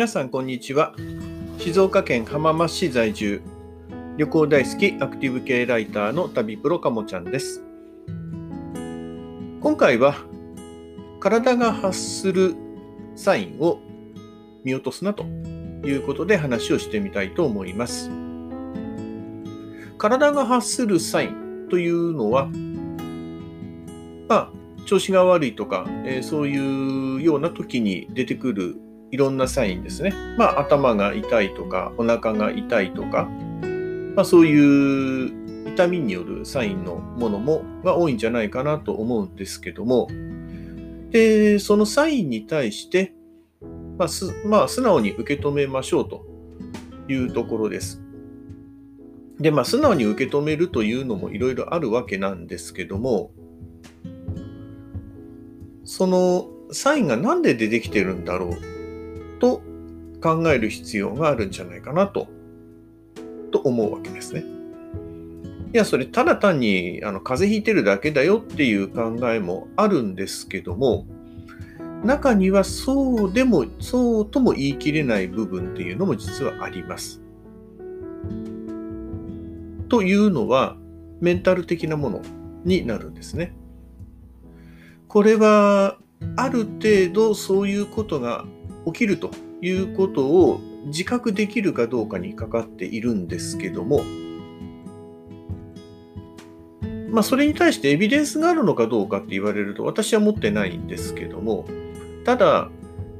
皆さんこんにちは。静岡県浜松市在住。旅行大好きアクティブ系ライターの旅プロかもちゃんです。今回は体が発するサインを見落とすなということで話をしてみたいと思います。体が発するサインというのはまあ調子が悪いとか、えー、そういうような時に出てくるいろんなサインですね。まあ、頭が痛いとか、お腹が痛いとか、まあ、そういう痛みによるサインのものもが多いんじゃないかなと思うんですけども、でそのサインに対して、まあすまあ、素直に受け止めましょうというところです。で、まあ、素直に受け止めるというのもいろいろあるわけなんですけども、そのサインが何で出てきてるんだろうと考える必要があるんじゃないかなと、と思うわけですね。いや、それただ単にあの風邪ひいてるだけだよっていう考えもあるんですけども、中にはそうでも、そうとも言い切れない部分っていうのも実はあります。というのは、メンタル的なものになるんですね。これは、ある程度そういうことが起きるということを自覚できるかどうかにかかっているんですけども、まあ、それに対してエビデンスがあるのかどうかって言われると私は持ってないんですけどもただ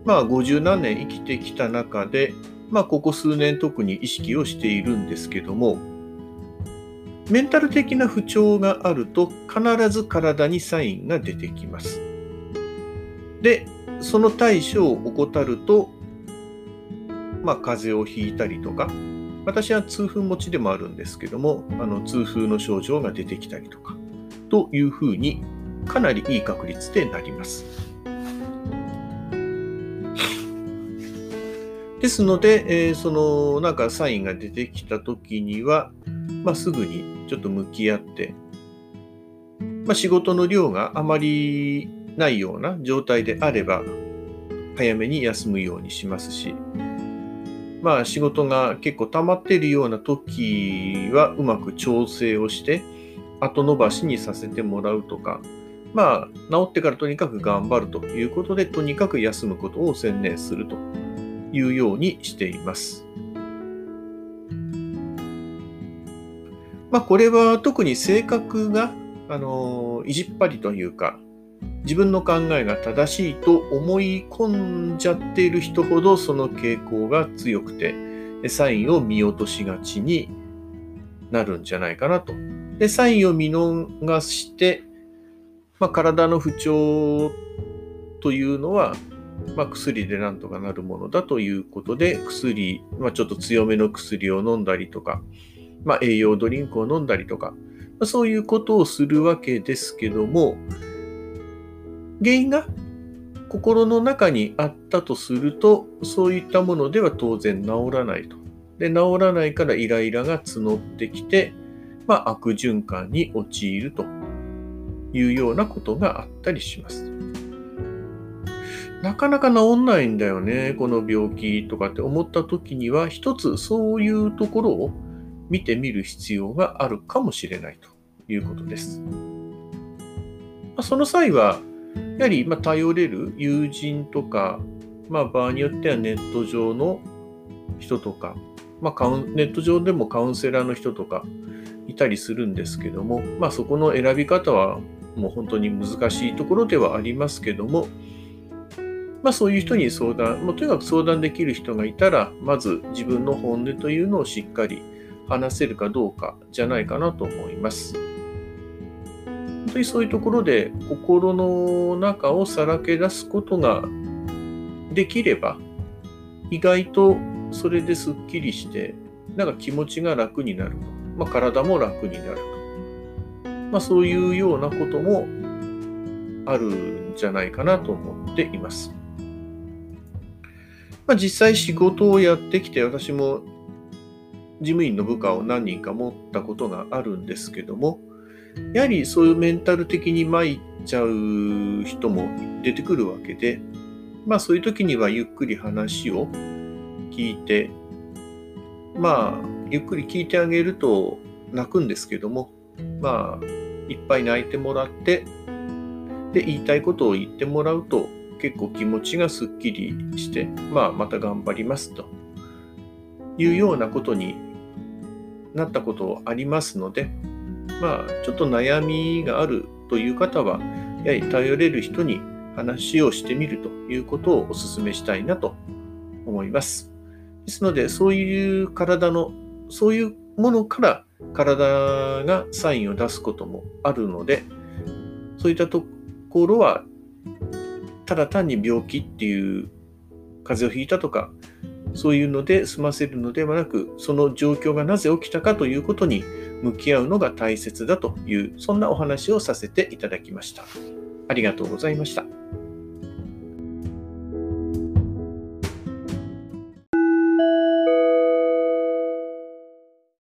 まあ50何年生きてきた中でまあここ数年特に意識をしているんですけどもメンタル的な不調があると必ず体にサインが出てきます。でその対処を怠ると、まあ、風邪をひいたりとか、私は痛風持ちでもあるんですけども、あの痛風の症状が出てきたりとか、というふうに、かなりいい確率でなります。ですので、えー、そのなんかサインが出てきたときには、まあ、すぐにちょっと向き合って、まあ、仕事の量があまりないような状態であれば、早めに休むようにしますし、まあ仕事が結構溜まっているような時はうまく調整をして後延ばしにさせてもらうとか、まあ治ってからとにかく頑張るということでとにかく休むことを専念するというようにしています。まあこれは特に性格があの意地っ張りというか自分の考えが正しいと思い込んじゃっている人ほどその傾向が強くて、サインを見落としがちになるんじゃないかなと。で、サインを見逃して、まあ、体の不調というのは、まあ、薬でなんとかなるものだということで、薬、まあ、ちょっと強めの薬を飲んだりとか、ま、栄養ドリンクを飲んだりとか、ま、そういうことをするわけですけども、原因が心の中にあったとすると、そういったものでは当然治らないと。で、治らないからイライラが募ってきて、まあ、悪循環に陥るというようなことがあったりします。なかなか治んないんだよね、この病気とかって思った時には、一つそういうところを見てみる必要があるかもしれないということです。その際は、やはりま頼れる友人とか、まあ、場合によってはネット上の人とか、まあ、カウンネット上でもカウンセラーの人とかいたりするんですけども、まあ、そこの選び方はもう本当に難しいところではありますけども、まあ、そういう人に相談、もうとにかく相談できる人がいたら、まず自分の本音というのをしっかり話せるかどうかじゃないかなと思います。本当にそういうところで心の中をさらけ出すことができれば、意外とそれですっきりして、なんか気持ちが楽になると。まあ、体も楽になる。まあ、そういうようなこともあるんじゃないかなと思っています。まあ、実際仕事をやってきて、私も事務員の部下を何人か持ったことがあるんですけども、やはりそういうメンタル的に参っちゃう人も出てくるわけで、まあそういう時にはゆっくり話を聞いて、まあ、ゆっくり聞いてあげると泣くんですけども、まあ、いっぱい泣いてもらって、で、言いたいことを言ってもらうと、結構気持ちがすっきりして、まあ、また頑張りますと。いうようなことになったことありますので、まあ、ちょっと悩みがあるという方は、やはり頼れる人に話をしてみるということをお勧めしたいなと思います。ですので、そういう体の、そういうものから体がサインを出すこともあるので、そういったところは、ただ単に病気っていう風邪をひいたとか、そういうので済ませるのではなく、その状況がなぜ起きたかということに向き合うのが大切だという、そんなお話をさせていただきました。ありがとうございました。